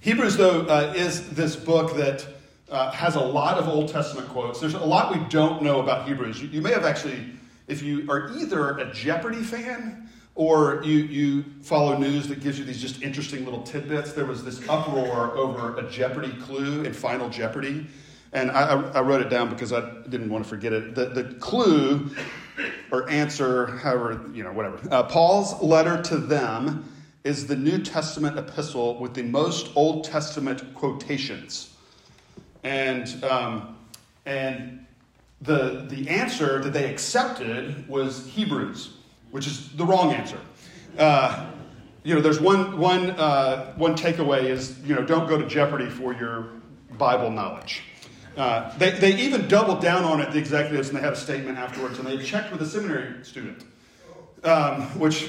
Hebrews, though, uh, is this book that uh, has a lot of Old Testament quotes. There's a lot we don't know about Hebrews. You, you may have actually, if you are either a Jeopardy fan or you, you follow news that gives you these just interesting little tidbits, there was this uproar over a Jeopardy clue in Final Jeopardy. And I, I wrote it down because I didn't want to forget it. The, the clue or answer, however, you know, whatever. Uh, Paul's letter to them is the New Testament epistle with the most Old Testament quotations. And, um, and the, the answer that they accepted was Hebrews, which is the wrong answer. Uh, you know, there's one, one, uh, one takeaway is, you know, don't go to Jeopardy for your Bible knowledge. Uh, they, they even doubled down on it, the executives, and they had a statement afterwards, and they checked with a seminary student, um, which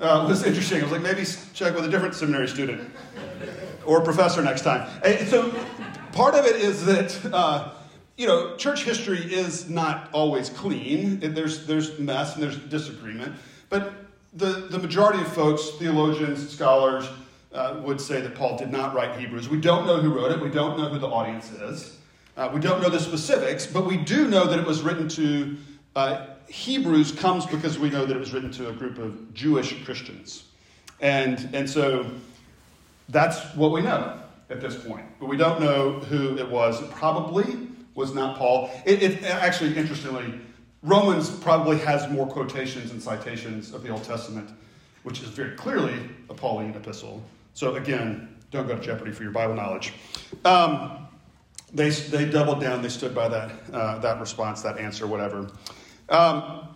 uh, was interesting. I was like, maybe check with a different seminary student or professor next time. And so part of it is that, uh, you know, church history is not always clean. There's, there's mess and there's disagreement. But the, the majority of folks, theologians, scholars, uh, would say that Paul did not write Hebrews. We don't know who wrote it. We don't know who the audience is. Uh, we don't know the specifics, but we do know that it was written to uh, Hebrews comes because we know that it was written to a group of Jewish Christians. And, and so that's what we know at this point. But we don't know who it was. It probably was not Paul. It, it actually, interestingly, Romans probably has more quotations and citations of the Old Testament, which is very clearly a Pauline epistle. So again, don't go to Jeopardy for your Bible knowledge. Um, they, they doubled down, they stood by that, uh, that response, that answer, whatever. Um,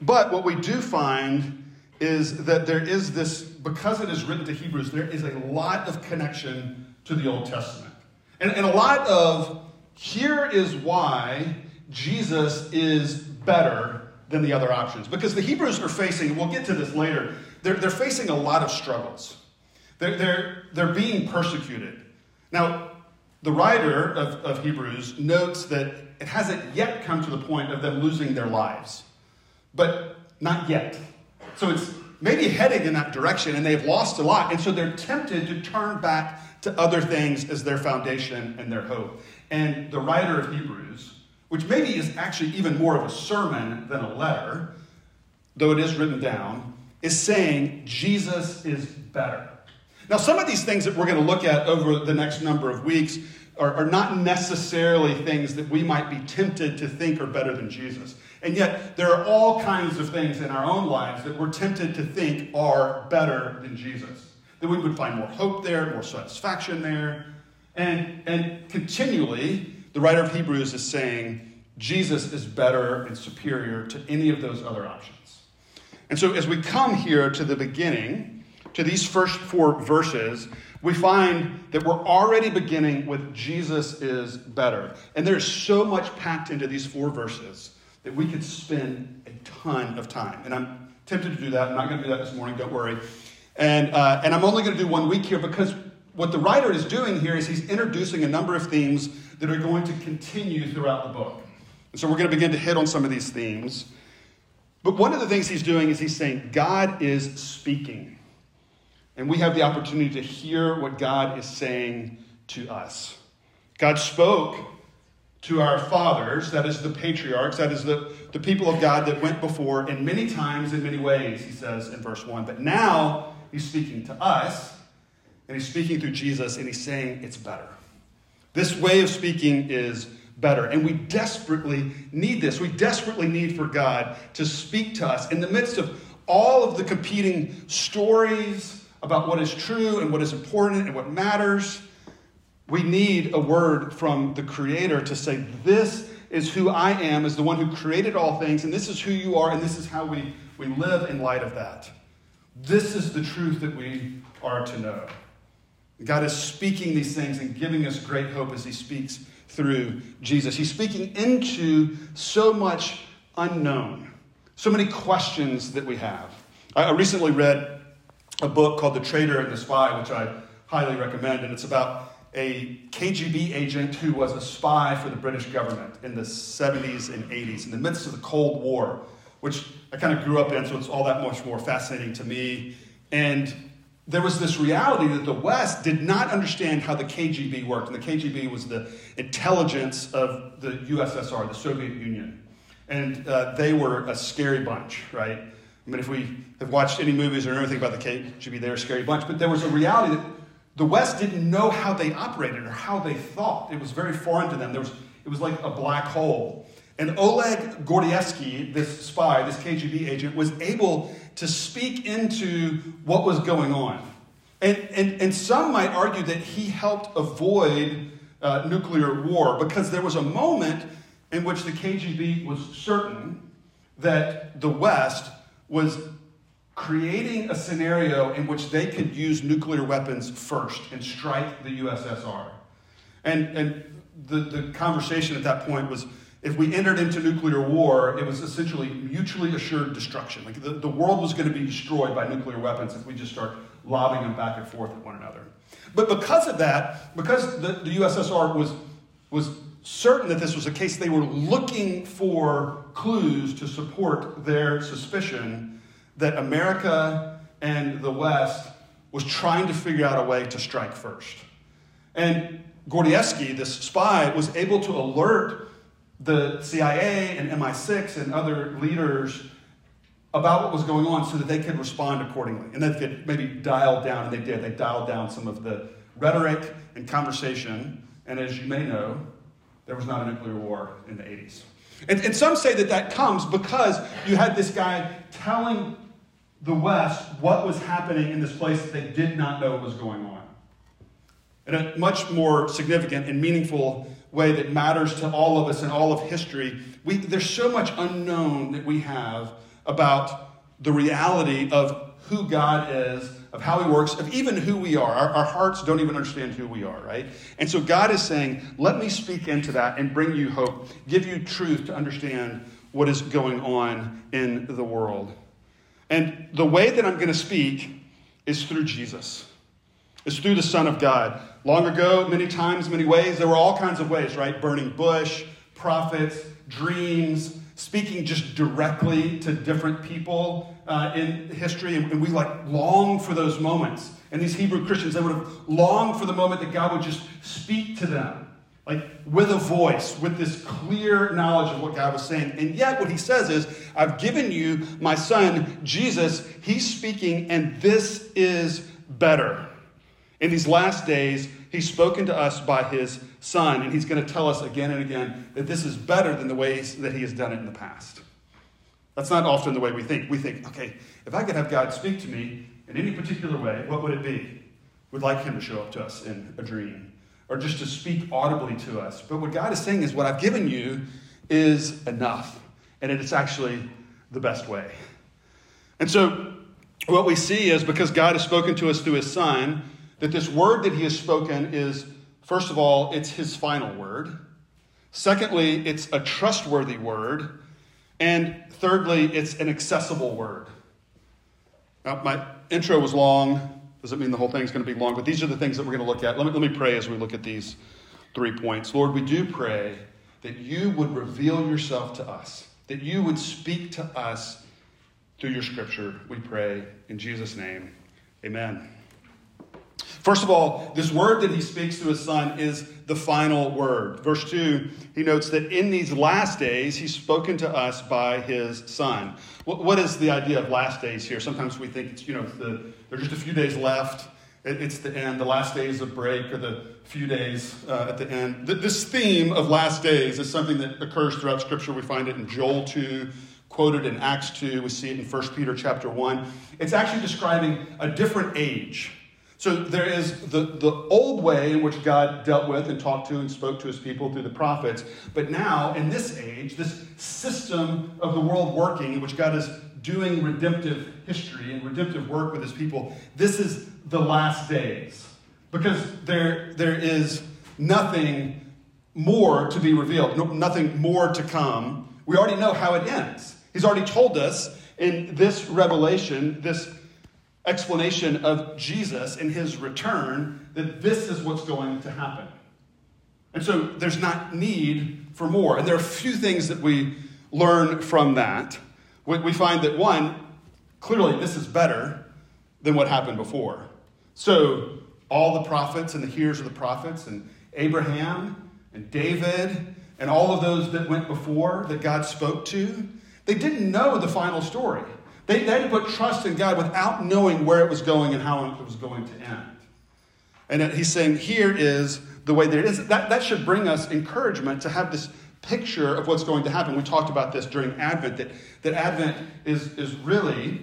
but what we do find is that there is this, because it is written to Hebrews, there is a lot of connection to the Old Testament. And, and a lot of here is why Jesus is better than the other options. Because the Hebrews are facing, we'll get to this later, they're, they're facing a lot of struggles. They're, they're, they're being persecuted. Now, the writer of, of Hebrews notes that it hasn't yet come to the point of them losing their lives, but not yet. So it's maybe heading in that direction, and they've lost a lot. And so they're tempted to turn back to other things as their foundation and their hope. And the writer of Hebrews, which maybe is actually even more of a sermon than a letter, though it is written down, is saying Jesus is better. Now, some of these things that we're going to look at over the next number of weeks are, are, not necessarily things that we might be tempted to think are better than Jesus. And yet, there are all kinds of things in our own lives that we're tempted to think are better than Jesus. That we would find more hope there, more satisfaction there. And, and continually, the writer of Hebrews is saying Jesus is better and superior to any of those other options. And so, as we come here to the beginning, to these first four verses, we find that we're already beginning with Jesus is better. And there's so much packed into these four verses that we could spend a ton of time. And I'm tempted to do that. I'm not going to do that this morning, don't worry. And, uh, and I'm only going to do one week here because what the writer is doing here is he's introducing a number of themes that are going to continue throughout the book. And so we're going to begin to hit on some of these themes. But one of the things he's doing is he's saying God is speaking. And we have the opportunity to hear what God is saying to us. God spoke to our fathers, that is the patriarchs, that is the, the people of God that went before, in many times, in many ways, he says in verse 1. But now he's speaking to us, and he's speaking through Jesus, and he's saying it's better. This way of speaking is better. And we desperately need this. We desperately need for God to speak to us in the midst of all of the competing stories about what is true and what is important and what matters. We need a word from the Creator to say, This is who I am, as the one who created all things, and this is who you are, and this is how we, we live in light of that. This is the truth that we are to know. God is speaking these things and giving us great hope as He speaks through Jesus. He's speaking into so much unknown, so many questions that we have. I recently read a book called The Traitor and the Spy, which I highly recommend. And it's about a KGB agent who was a spy for the British government in the 70s and 80s, in the midst of the Cold War, which I kind of grew up in, so it's all that much more fascinating to me. And there was this reality that the West did not understand how the KGB worked. And the KGB was the intelligence of the USSR, the Soviet Union. And uh, they were a scary bunch, right? Mean, if we have watched any movies or anything about the KGB, they're a scary bunch. But there was a reality that the West didn't know how they operated or how they thought. It was very foreign to them. There was, it was like a black hole. And Oleg Gordievsky, this spy, this KGB agent, was able to speak into what was going on. And, and, and some might argue that he helped avoid uh, nuclear war because there was a moment in which the KGB was certain that the West was creating a scenario in which they could use nuclear weapons first and strike the USSR. And, and the, the conversation at that point was if we entered into nuclear war, it was essentially mutually assured destruction. Like the, the world was going to be destroyed by nuclear weapons if we just start lobbing them back and forth at one another. But because of that, because the, the USSR was, was certain that this was the case, they were looking for clues to support their suspicion that America and the West was trying to figure out a way to strike first. And Gordievsky, this spy, was able to alert the CIA and MI6 and other leaders about what was going on so that they could respond accordingly. And they could maybe dial down, and they did. They dialed down some of the rhetoric and conversation. And as you may know, there was not a nuclear war in the 80s. And, and some say that that comes because you had this guy telling the West what was happening in this place that they did not know was going on. In a much more significant and meaningful way that matters to all of us and all of history, we, there's so much unknown that we have about the reality of who God is, of how He works, of even who we are. Our, our, hearts don't even understand who we are, right? And so God is saying, let me speak into that and bring you hope, give you truth to understand what is going on in the world. And the way that I'm going to speak is through Jesus. It's through the Son of God. Long ago, many times, many ways, there were all kinds of ways, right? Burning bush, prophets, dreams, speaking just directly to different people uh, in history. And, and we like long for those moments. And these Hebrew Christians, they would have longed for the moment that God would just speak to them like with a voice, with this clear knowledge of what God was saying. And yet, what he says is, I've given you my son, Jesus. He's speaking, and this is better. In these last days, he's spoken to us by his son, and he's going to tell us again and again that this is better than the ways that he has done it in the past. That's not often the way we think. We think, okay, if I could have God speak to me in any particular way, what would it be? We'd like him to show up to us in a dream or just to speak audibly to us. But what God is saying is, what I've given you is enough, and it's actually the best way. And so, what we see is because God has spoken to us through his Son, that this word that he has spoken is, first of all, it's his final word. Secondly, it's a trustworthy word. And thirdly, it's an accessible word. Now, my intro was long. Doesn't mean the whole thing's going to be long, but these are the things that we're going to look at. Let me, let me pray as we look at these three points. Lord, we do pray that you would reveal yourself to us, that you would speak to us through your scripture. We pray in Jesus' name. Amen. First of all, this word that he speaks to his son is the final word. Verse 2, he notes that in these last days, he's spoken to us by his son. what, what is the idea of last days here? Sometimes we think it's, you know, the, there's just a few days left. It, it's the end, the last days of break, or the few days uh, at the end. This theme of last days is something that occurs throughout Scripture. We find it in Joel 2, quoted in Acts 2. We see it in 1 Peter chapter 1. It's actually describing a different age so there is the, the old way in which God dealt with and talked to and spoke to his people through the prophets. But now, in this age, this system of the world working, in which God is doing redemptive history and redemptive work with his people, this is the last days. Because there, there is nothing more to be revealed, no, nothing more to come. We already know how it ends. He's already told us in this revelation, this explanation of Jesus and his return that this is what's going to happen. And so there's not need for more. And there are a few things that we learn from that. We find that one, clearly this is better than what happened before. So, all the prophets and the hearers of the prophets, and Abraham and David, and all of those that went before that God spoke to, they didn't know the final story. They, they had to put trust in God without knowing where it was going and how it was going to end. And he's saying, here is the way that it is. That, that should bring us encouragement to have this picture of what's going to happen. We talked about this during Advent, that, that Advent is, is really,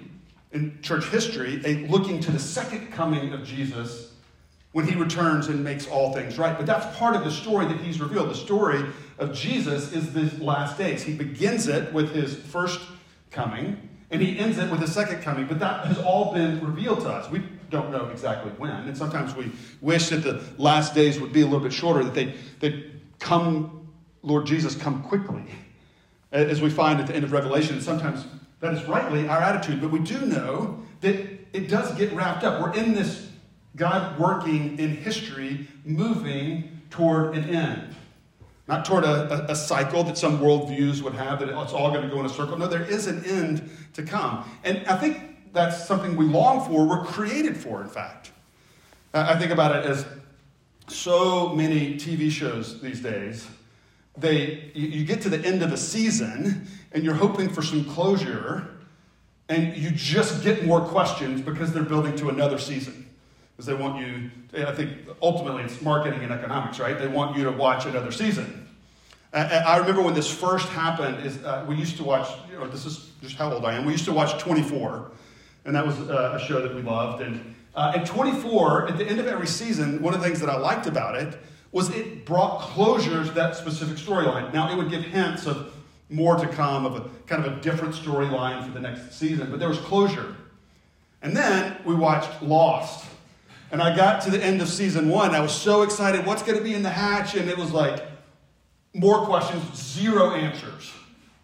in church history, a looking to the second coming of Jesus when he returns and makes all things right. But that's part of the story that he's revealed. The story of Jesus is the last days. He begins it with his first coming, and he ends it with his second coming. But that has all been revealed to us. We don't know exactly when. And sometimes we wish that the last days would be a little bit shorter, that they that come, Lord Jesus, come quickly. As we find at the end of Revelation, sometimes that is rightly our attitude, but we do know that it does get wrapped up. We're in this God working in history, moving toward an end. Not toward a, a, a, cycle that some worldviews would have, that it's all going to go in a circle. No, there is an end to come. And I think that's something we long for, we're created for, in fact. I think about it as so many TV shows these days. They, you get to the end of a season and you're hoping for some closure, and you just get more questions because they're building to another season because they want you, I think ultimately it's marketing and economics, right? They want you to watch another season. I remember when this first happened, is uh, we used to watch, you know, this is just how old I am, we used to watch 24, and that was uh, a show that we loved. And uh, at 24, at the end of every season, one of the things that I liked about it was it brought closure to that specific storyline. Now, it would give hints of more to come, of a kind of a different storyline for the next season, but there was closure. And then we watched Lost. And I got to the end of season one. I was so excited. What's going to be in the hatch? And it was like more questions, zero answers.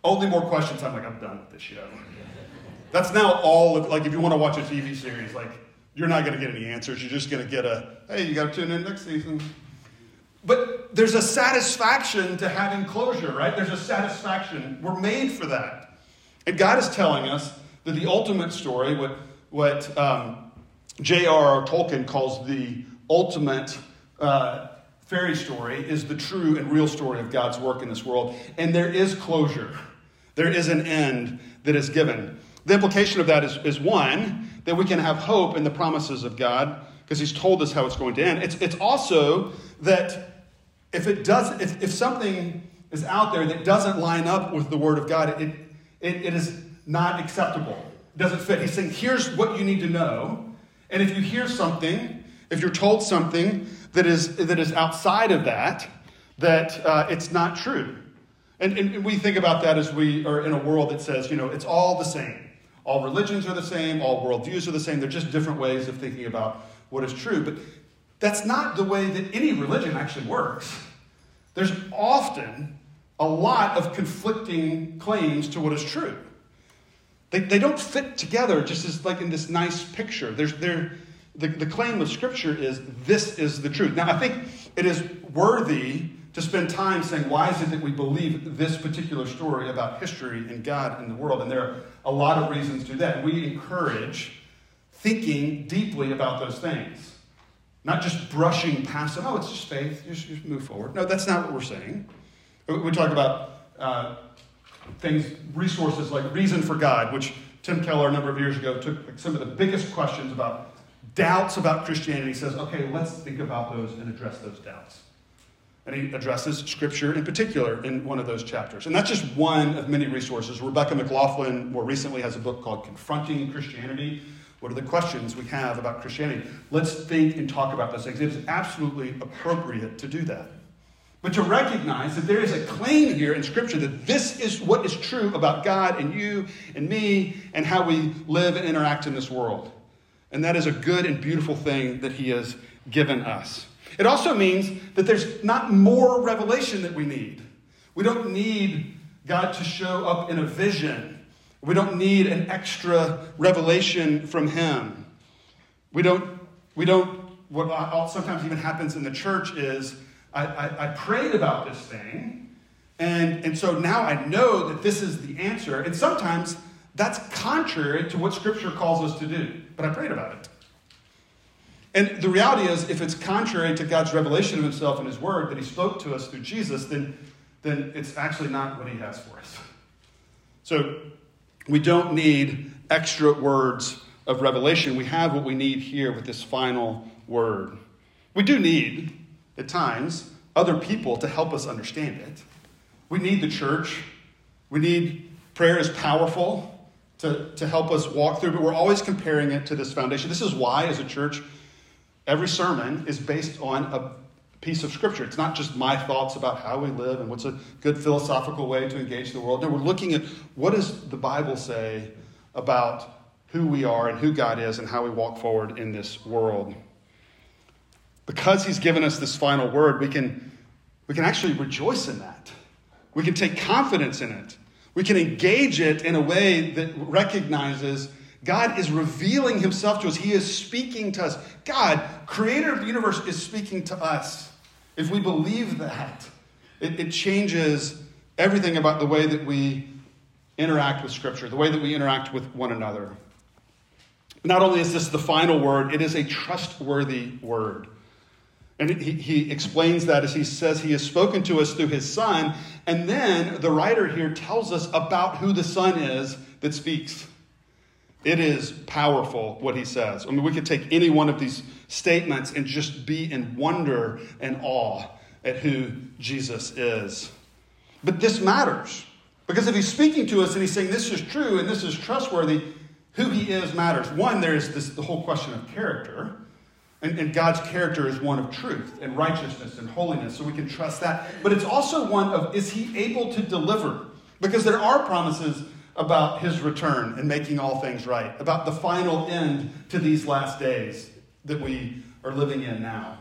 Only more questions. I'm like, I'm done with this show. That's now all of, like, if you want to watch a TV series, like, you're not going to get any answers. You're just going to get a, hey, you got to tune in next season. But there's a satisfaction to having closure, right? There's a satisfaction. We're made for that. And God is telling us that the ultimate story, what, what um, J.R.R. Tolkien calls the ultimate uh, fairy story is the true and real story of God's work in this world. And there is closure, there is an end that is given. The implication of that is, is one, that we can have hope in the promises of God because He's told us how it's going to end. It's, it's also that if it does, if, if something is out there that doesn't line up with the Word of God, it, it, it is not acceptable. It doesn't fit. He's saying, here's what you need to know and if you hear something, if you're told something that is, that is outside of that, that uh, it's not true. And, and we think about that as we are in a world that says, you know, it's all the same. All religions are the same, all worldviews are the same. They're just different ways of thinking about what is true. But that's not the way that any religion actually works. There's often a lot of conflicting claims to what is true. They, they don't fit together just as like in this nice picture. There's, there, the, the claim of Scripture is this is the truth. Now, I think it is worthy to spend time saying, why is it that we believe this particular story about history and God and the world? And there are a lot of reasons to that. We encourage thinking deeply about those things, not just brushing past them. Oh, it's just faith. Just, just move forward. No, that's not what we're saying. We talk about uh, things, resources like Reason for God, which Tim Keller a number of years ago took some of the biggest questions about doubts about Christianity. He says, okay, let's think about those and address those doubts. And he addresses Scripture in particular in one of those chapters. And that's just one of many resources. Rebecca McLaughlin more recently has a book called Confronting Christianity. What are the questions we have about Christianity? Let's think and talk about those things. It is absolutely appropriate to do that but to recognize that there is a claim here in Scripture that this is what is true about God and you and me and how we live and interact in this world. And that is a good and beautiful thing that He has given us. It also means that there's not more revelation that we need. We don't need God to show up in a vision. We don't need an extra revelation from Him. We don't, we don't, what sometimes even happens in the church is I, I, I prayed about this thing, and, and so now I know that this is the answer. And sometimes that's contrary to what Scripture calls us to do, but I prayed about it. And the reality is, if it's contrary to God's revelation of himself and his word that he spoke to us through Jesus, then, then it's actually not what he has for us. So we don't need extra words of revelation. We have what we need here with this final word. We do need, at times, other people to help us understand it. We need the church. We need prayer is powerful to, to help us walk through, but we're always comparing it to this foundation. This is why, as a church, every sermon is based on a piece of scripture. It's not just my thoughts about how we live and what's a good philosophical way to engage the world. No, we're looking at what does the Bible say about who we are and who God is and how we walk forward in this world. Because he's given us this final word, we can, we can actually rejoice in that. We can take confidence in it. We can engage it in a way that recognizes God is revealing himself to us. He is speaking to us. God, creator of the universe, is speaking to us. If we believe that, it, it changes everything about the way that we interact with Scripture, the way that we interact with one another. Not only is this the final word, it is a trustworthy word. And he, he explains that as he says he has spoken to us through his son. And then the writer here tells us about who the son is that speaks. It is powerful what he says. I mean, we could take any one of these statements and just be in wonder and awe at who Jesus is. But this matters. Because if he's speaking to us and he's saying this is true and this is trustworthy, who he is matters. One, there is this, the whole question of character. And, and, God's character is one of truth and righteousness and holiness, so we can trust that. But it's also one of is he able to deliver? Because there are promises about his return and making all things right, about the final end to these last days that we are living in now.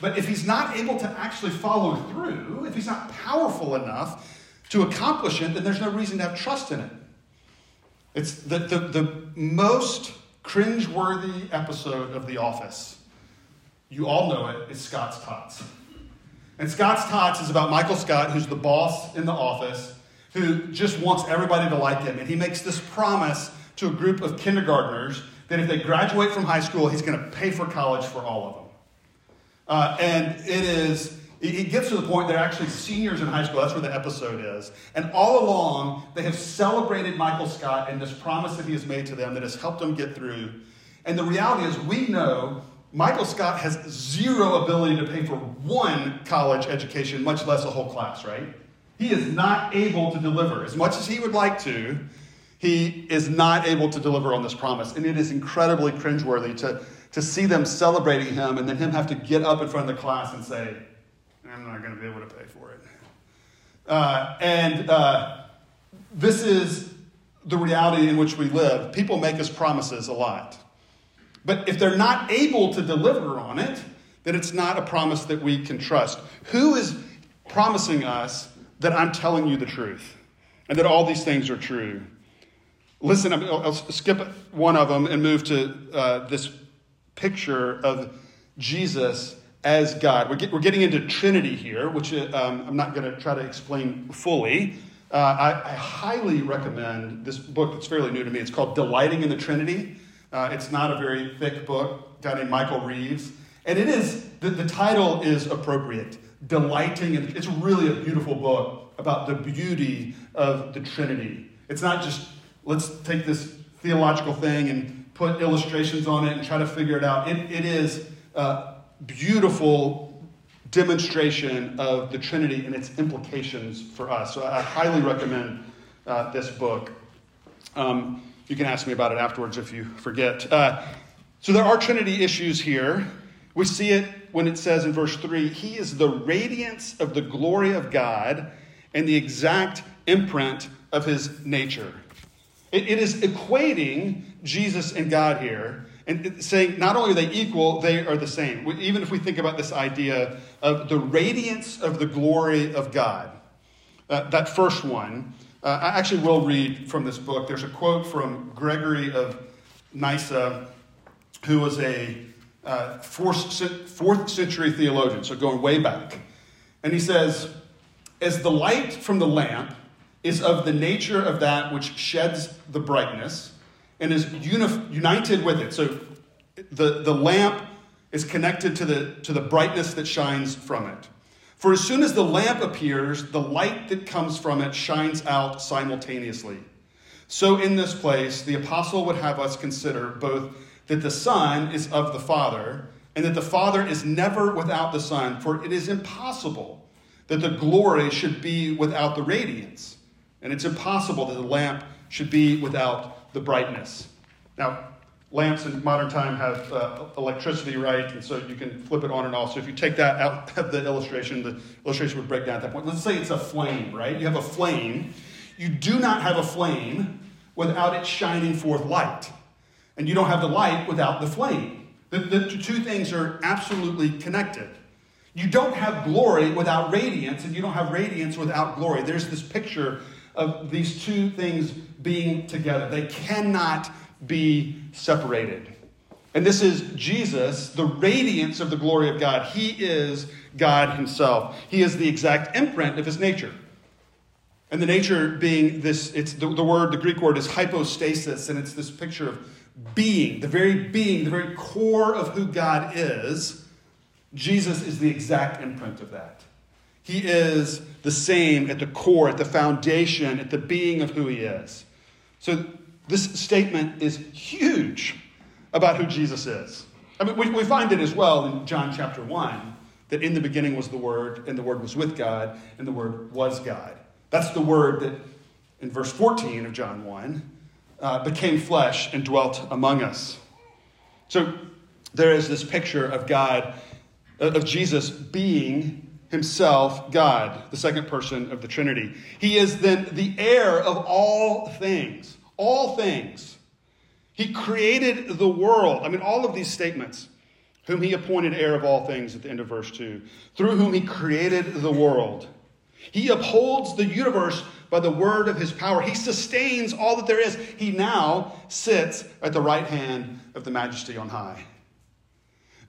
But if he's not able to actually follow through, if he's not powerful enough to accomplish it, then there's no reason to have trust in it. It's the, the, the most cringeworthy episode of The Office. You all know it. It's Scott's Tots. And Scott's Tots is about Michael Scott, who's the boss in the office, who just wants everybody to like him. And he makes this promise to a group of kindergartners that if they graduate from high school, he's going to pay for college for all of them. Uh, and it is it gets to the point they're actually seniors in high school. That's where the episode is. And all along, they have celebrated Michael Scott and this promise that he has made to them that has helped them get through. And the reality is, we know Michael Scott has zero ability to pay for one college education, much less a whole class, right? He is not able to deliver. As much as he would like to, he is not able to deliver on this promise. And it is incredibly cringeworthy to, to see them celebrating him and then him have to get up in front of the class and say, I'm not going to be able to pay for it. Uh, and uh, this is the reality in which we live. People make us promises a lot. But if they're not able to deliver on it, then it's not a promise that we can trust. Who is promising us that I'm telling you the truth and that all these things are true? Listen, I'll skip one of them and move to uh, this picture of Jesus as God. We're, get, we're getting into Trinity here, which uh, um, I'm not going to try to explain fully. Uh, I, I, highly recommend this book that's fairly new to me. It's called Delighting in the Trinity. Uh, it's not a very thick book, guy named Michael Reeves. And it is, the, the title is appropriate Delighting. In, it's really a beautiful book about the beauty of the Trinity. It's not just, let's take this theological thing and put illustrations on it and try to figure it out. It, it is uh, beautiful demonstration of the Trinity and its implications for us. So I highly recommend uh, this book. Um, you can ask me about it afterwards if you forget. Uh, so there are Trinity issues here. We see it when it says in verse 3 He is the radiance of the glory of God and the exact imprint of his nature. it, it is equating Jesus and God here and saying not only are they equal, they are the same. Even if we think about this idea of the radiance of the glory of God, uh, that first one, uh, I actually will read from this book. There's a quote from Gregory of Nyssa, who was a uh, fourth, fourth century theologian, so going way back. And he says, As the light from the lamp is of the nature of that which sheds the brightness, and is uni- united with it. So the, the lamp is connected to the, to the brightness that shines from it. For as soon as the lamp appears, the light that comes from it shines out simultaneously. So, in this place, the apostle would have us consider both that the Son is of the Father, and that the Father is never without the Son, for it is impossible that the glory should be without the radiance, and it's impossible that the lamp should be without the brightness. Now, lamps in modern time have uh, electricity, right? And so you can flip it on and off. So if you take that out of the illustration, the illustration would break down at that point. Let's say it's a flame, right? You have a flame. You do not have a flame without it shining forth light. And you don't have the light without the flame. The, the two things are absolutely connected. You don't have glory without radiance, and you don't have radiance without glory. There's this picture of these two things being together. They cannot be separated. And this is Jesus, the radiance of the glory of God. He is God Himself. He is the exact imprint of His nature. And the nature being this, it's the, the word, the Greek word is hypostasis, and it's this picture of being, the very being, the very core of who God is. Jesus is the exact imprint of that. He is the same at the core, at the foundation, at the being of who he is. So this statement is huge about who Jesus is. I mean, we, we find it as well in John chapter 1 that in the beginning was the Word, and the Word was with God, and the Word was God. That's the Word that in verse 14 of John 1 uh, became flesh and dwelt among us. So there is this picture of God, of Jesus being himself God, the second person of the Trinity. He is then the heir of all things. All things. He created the world. I mean, all of these statements, whom he appointed heir of all things at the end of verse 2, through whom he created the world. He upholds the universe by the word of his power. He sustains all that there is. He now sits at the right hand of the majesty on high.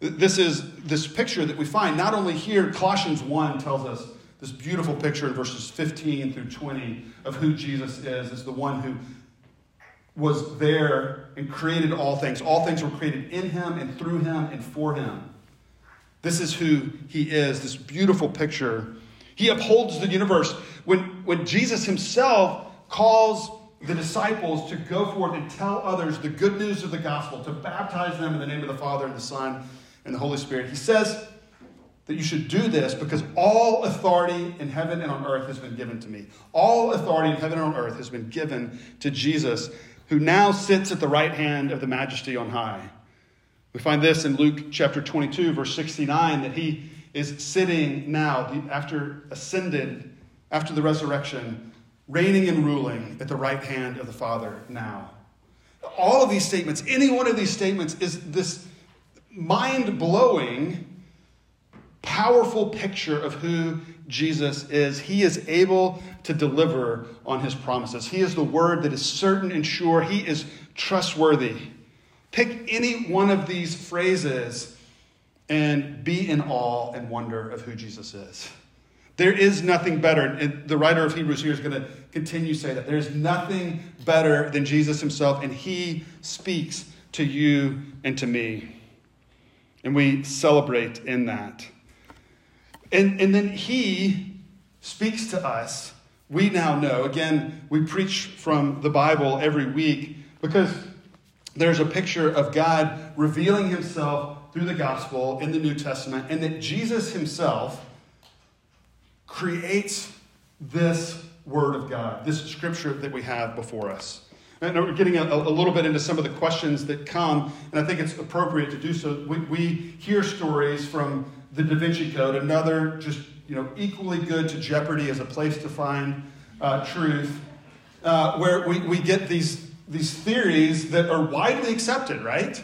This is this picture that we find not only here, Colossians 1 tells us this beautiful picture in verses 15 through 20 of who Jesus is, as the one who was there and created all things. All things were created in him and through him and for him. This is who he is, this beautiful picture. He upholds the universe. When, when Jesus himself calls the disciples to go forth and tell others the good news of the gospel, to baptize them in the name of the Father and the Son and the Holy Spirit, he says that you should do this because all authority in heaven and on earth has been given to me. All authority in heaven and on earth has been given to Jesus who now sits at the right hand of the majesty on high. We find this in Luke chapter 22, verse 69, that he is sitting now, after ascended, after the resurrection, reigning and ruling at the right hand of the Father now. All of these statements, any one of these statements, is this mind blowing, powerful picture of who Jesus is. He is able to deliver on his promises. He is the word that is certain and sure. He is trustworthy. Pick any one of these phrases and be in awe and wonder of who Jesus is. There is nothing better. And the writer of Hebrews here is going to continue to say that. There's nothing better than Jesus himself, and he speaks to you and to me. And we celebrate in that. And, and then he speaks to us. We now know. Again, we preach from the Bible every week because there's a picture of God revealing himself through the gospel in the New Testament, and that Jesus himself creates this word of God, this scripture that we have before us. And we're getting a, a, little bit into some of the questions that come, and I think it's appropriate to do so. We, we hear stories from the Da Vinci Code, another just you know equally good to Jeopardy as a place to find uh, truth, uh, where we, we get these these theories that are widely accepted, right?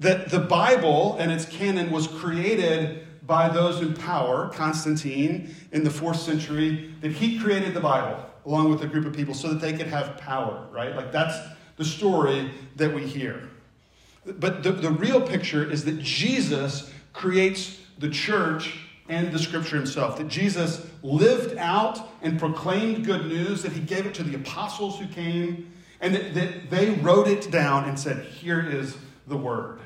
That the Bible and its canon was created by those in power, Constantine in the fourth century, that he created the Bible along with a group of people so that they could have power, right? Like that's the story that we hear. But the, the real picture is that Jesus creates the church and the scripture himself. That Jesus lived out and proclaimed good news, that he gave it to the apostles who came, and that, that they wrote it down and said, Here is the word.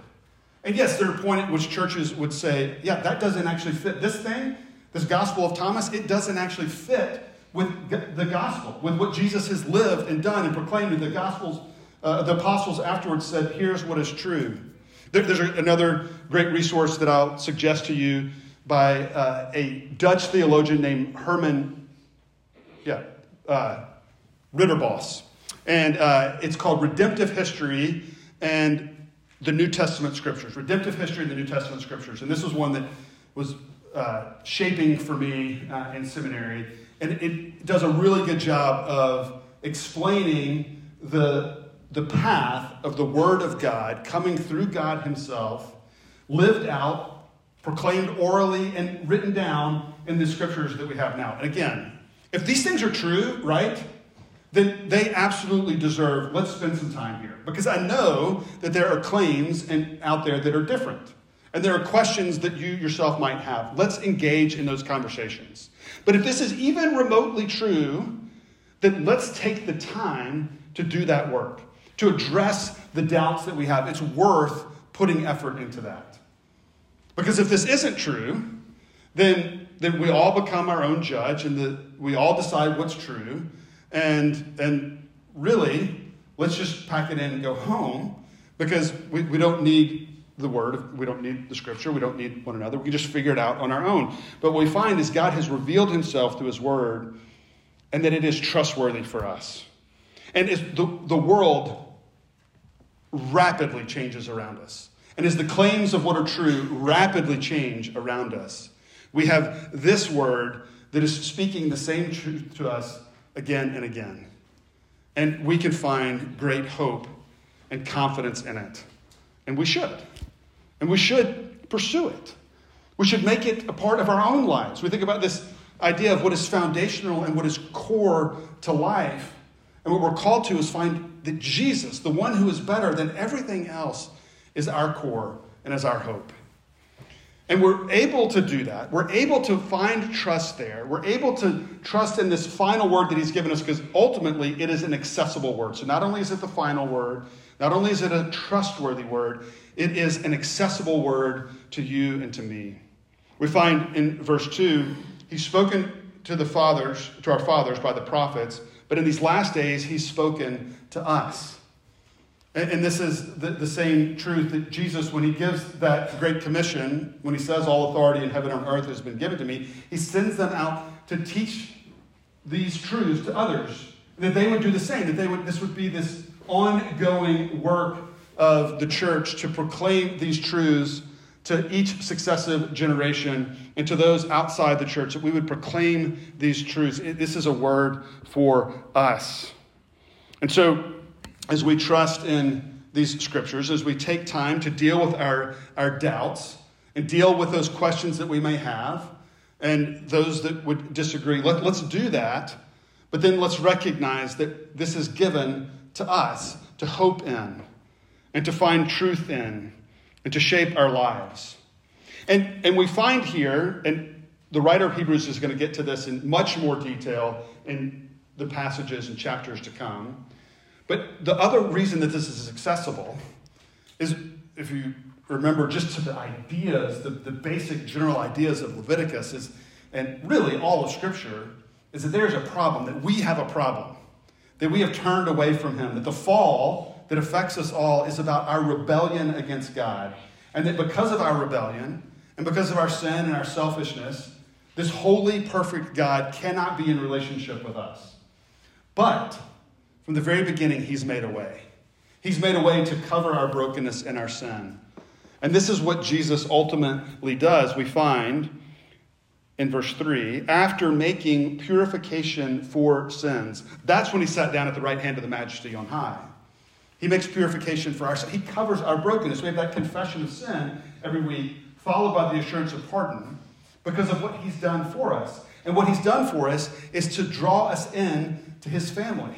And yes, there are points at which churches would say, yeah, that doesn't actually fit. This thing, this Gospel of Thomas, it doesn't actually fit with the gospel, with what Jesus has lived and done and proclaimed. And the Gospels, uh, the apostles afterwards said, here's what is true. There, there's another great resource that I'll suggest to you by uh, a Dutch theologian named Herman, yeah, uh, Ridderbos. And uh, it's called Redemptive History and the New Testament Scriptures. Redemptive History and the New Testament Scriptures. And this was one that was uh, shaping for me uh, in seminary. And it does a really good job of explaining the, the path of the Word of God coming through God Himself, lived out, proclaimed orally, and written down in the scriptures that we have now. And again, if these things are true, right, then they absolutely deserve, let's spend some time here. Because I know that there are claims in, out there that are different. And there are questions that you yourself might have. Let's engage in those conversations. But if this is even remotely true, then let's take the time to do that work, to address the doubts that we have. It's worth putting effort into that. Because if this isn't true, then, then we all become our own judge and the, we all decide what's true. And, and really, let's just pack it in and go home because we, we don't need the word. We don't need the scripture. We don't need one another. We can just figure it out on our own. But what we find is God has revealed himself through his word and that it is trustworthy for us. And as the, the world rapidly changes around us, and as the claims of what are true rapidly change around us, we have this word that is speaking the same truth to us again and again. And we can find great hope and confidence in it. And we should. And we should pursue it. We should make it a part of our own lives. We think about this idea of what is foundational and what is core to life. And what we're called to is find that Jesus, the one who is better than everything else, is our core and is our hope. And we're able to do that. We're able to find trust there. We're able to trust in this final word that He's given us because ultimately it is an accessible word. So not only is it the final word, not only is it a trustworthy word, it is an accessible word to you and to me. We find in verse 2, He's spoken to the fathers, to our fathers by the prophets, but in these last days, He's spoken to us. And, this is the, the same truth that Jesus, when he gives that great commission, when he says, All authority in heaven and earth has been given to me, he sends them out to teach these truths to others. That they would do the same, that they would, this would be this ongoing work of the church to proclaim these truths to each successive generation and to those outside the church, that we would proclaim these truths. This is a word for us. And so, as we trust in these scriptures, as we take time to deal with our, our doubts and deal with those questions that we may have and those that would disagree, let, let's do that. But then let's recognize that this is given to us to hope in and to find truth in and to shape our lives. And, and we find here, and the writer of Hebrews is going to get to this in much more detail in the passages and chapters to come. But the other reason that this is accessible is if you remember just to the ideas, the, the basic general ideas of Leviticus is, and really all of Scripture, is that there's a problem, that we have a problem, that we have turned away from Him, that the fall that affects us all is about our rebellion against God. And that because of our rebellion and because of our sin and our selfishness, this holy, perfect God cannot be in relationship with us. But from the very beginning, He's made a way. He's made a way to cover our brokenness and our sin. And this is what Jesus ultimately does. We find in verse 3 after making purification for sins. That's when he sat down at the right hand of the majesty on high. He makes purification for our sin. He covers our brokenness. We have that confession of sin every week, followed by the assurance of pardon because of what he's done for us. And what he's done for us is to draw us in to his family.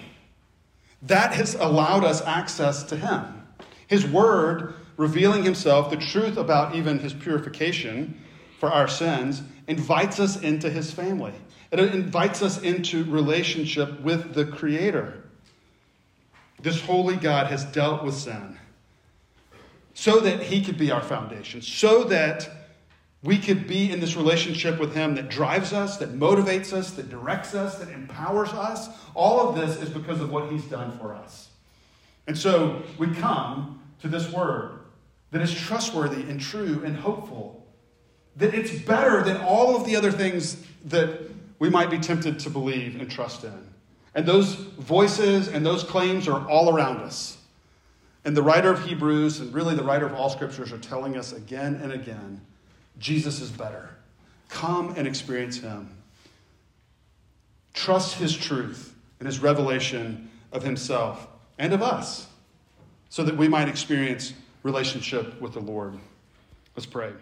That has allowed us access to Him. His Word, revealing Himself, the truth about even His purification for our sins, invites us into His family. It invites us into relationship with the Creator. This holy God has dealt with sin. so that He could be our foundation, so that we could be in this relationship with Him that drives us, that motivates us, that directs us, that empowers us. All of this is because of what He's done for us. And so we come to this word that is trustworthy and true and hopeful, that it's better than all of the other things that we might be tempted to believe and trust in. And those voices and those claims are all around us. And the writer of Hebrews, and really the writer of all scriptures, are telling us again and again Jesus is better. Come and experience him. Trust his truth and his revelation of himself and of us so that we might experience relationship with the Lord. Let's pray.